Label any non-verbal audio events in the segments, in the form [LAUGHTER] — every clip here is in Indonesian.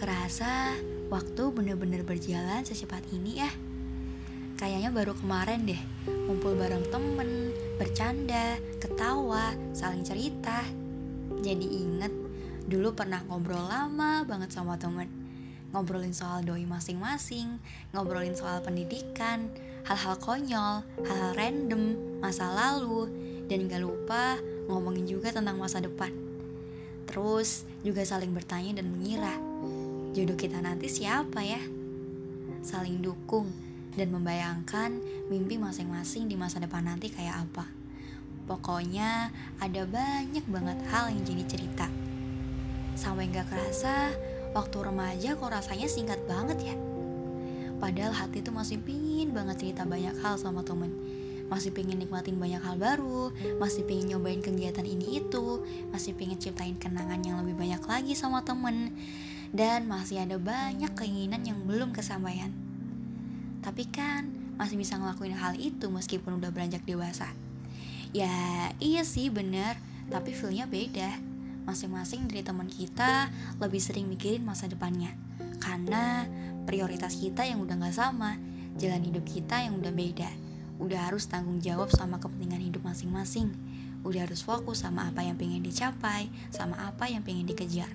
Kerasa, waktu bener-bener berjalan secepat ini ya. Kayaknya baru kemarin deh, ngumpul bareng temen, bercanda, ketawa, saling cerita. Jadi inget, dulu pernah ngobrol lama banget sama temen. Ngobrolin soal doi masing-masing, ngobrolin soal pendidikan, hal-hal konyol, hal-hal random, masa lalu, dan gak lupa ngomongin juga tentang masa depan. Terus juga saling bertanya dan mengira, jodoh kita nanti siapa ya? Saling dukung dan membayangkan mimpi masing-masing di masa depan nanti kayak apa. Pokoknya ada banyak banget hal yang jadi cerita. Sampai gak kerasa, waktu remaja kok rasanya singkat banget ya. Padahal hati tuh masih pingin banget cerita banyak hal sama temen masih pengen nikmatin banyak hal baru, masih pengen nyobain kegiatan ini itu, masih pengen ciptain kenangan yang lebih banyak lagi sama temen, dan masih ada banyak keinginan yang belum kesampaian. Tapi kan masih bisa ngelakuin hal itu meskipun udah beranjak dewasa. Ya iya sih bener, tapi feelnya beda. Masing-masing dari teman kita lebih sering mikirin masa depannya. Karena prioritas kita yang udah gak sama, jalan hidup kita yang udah beda udah harus tanggung jawab sama kepentingan hidup masing-masing udah harus fokus sama apa yang pengen dicapai sama apa yang pengen dikejar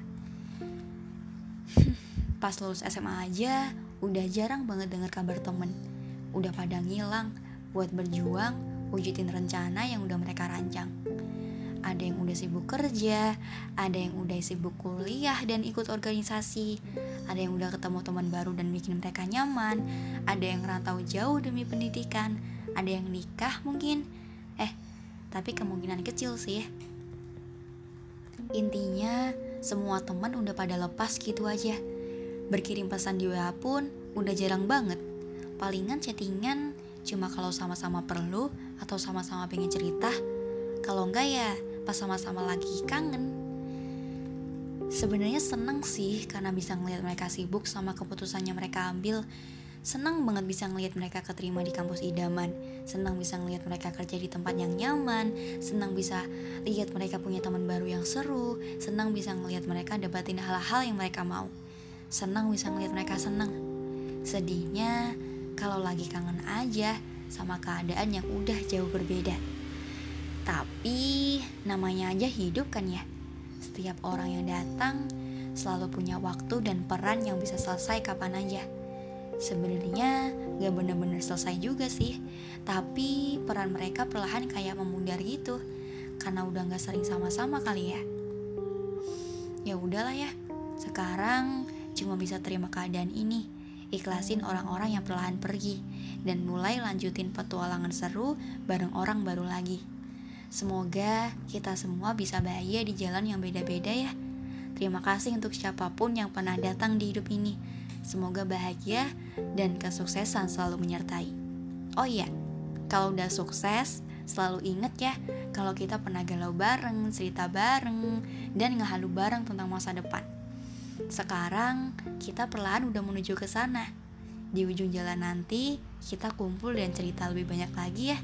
[LAUGHS] pas lulus SMA aja udah jarang banget dengar kabar temen. Udah pada ngilang buat berjuang wujudin rencana yang udah mereka rancang. Ada yang udah sibuk kerja, ada yang udah sibuk kuliah dan ikut organisasi, ada yang udah ketemu teman baru dan bikin mereka nyaman, ada yang rantau jauh demi pendidikan, ada yang nikah mungkin. Eh tapi kemungkinan kecil sih. Intinya semua teman udah pada lepas gitu aja. Berkirim pesan di WA pun udah jarang banget. Palingan chattingan cuma kalau sama-sama perlu atau sama-sama pengen cerita. Kalau enggak ya pas sama-sama lagi kangen. Sebenarnya seneng sih karena bisa ngeliat mereka sibuk sama keputusannya mereka ambil Senang banget bisa ngelihat mereka keterima di kampus idaman. Senang bisa ngelihat mereka kerja di tempat yang nyaman. Senang bisa lihat mereka punya teman baru yang seru. Senang bisa ngelihat mereka dapatin hal-hal yang mereka mau. Senang bisa ngelihat mereka senang. Sedihnya kalau lagi kangen aja sama keadaan yang udah jauh berbeda. Tapi namanya aja hidup kan ya? Setiap orang yang datang selalu punya waktu dan peran yang bisa selesai kapan aja Sebenarnya gak bener-bener selesai juga sih. Tapi peran mereka perlahan kayak memudar gitu. Karena udah gak sering sama-sama kali ya. Ya udahlah ya. Sekarang cuma bisa terima keadaan ini. Ikhlasin orang-orang yang perlahan pergi. Dan mulai lanjutin petualangan seru bareng orang baru lagi. Semoga kita semua bisa bahagia di jalan yang beda-beda ya. Terima kasih untuk siapa pun yang pernah datang di hidup ini Semoga bahagia dan kesuksesan selalu menyertai. Oh iya, kalau udah sukses, selalu inget ya kalau kita pernah galau bareng, cerita bareng, dan ngehalu bareng tentang masa depan. Sekarang kita perlahan udah menuju ke sana. Di ujung jalan nanti, kita kumpul dan cerita lebih banyak lagi ya.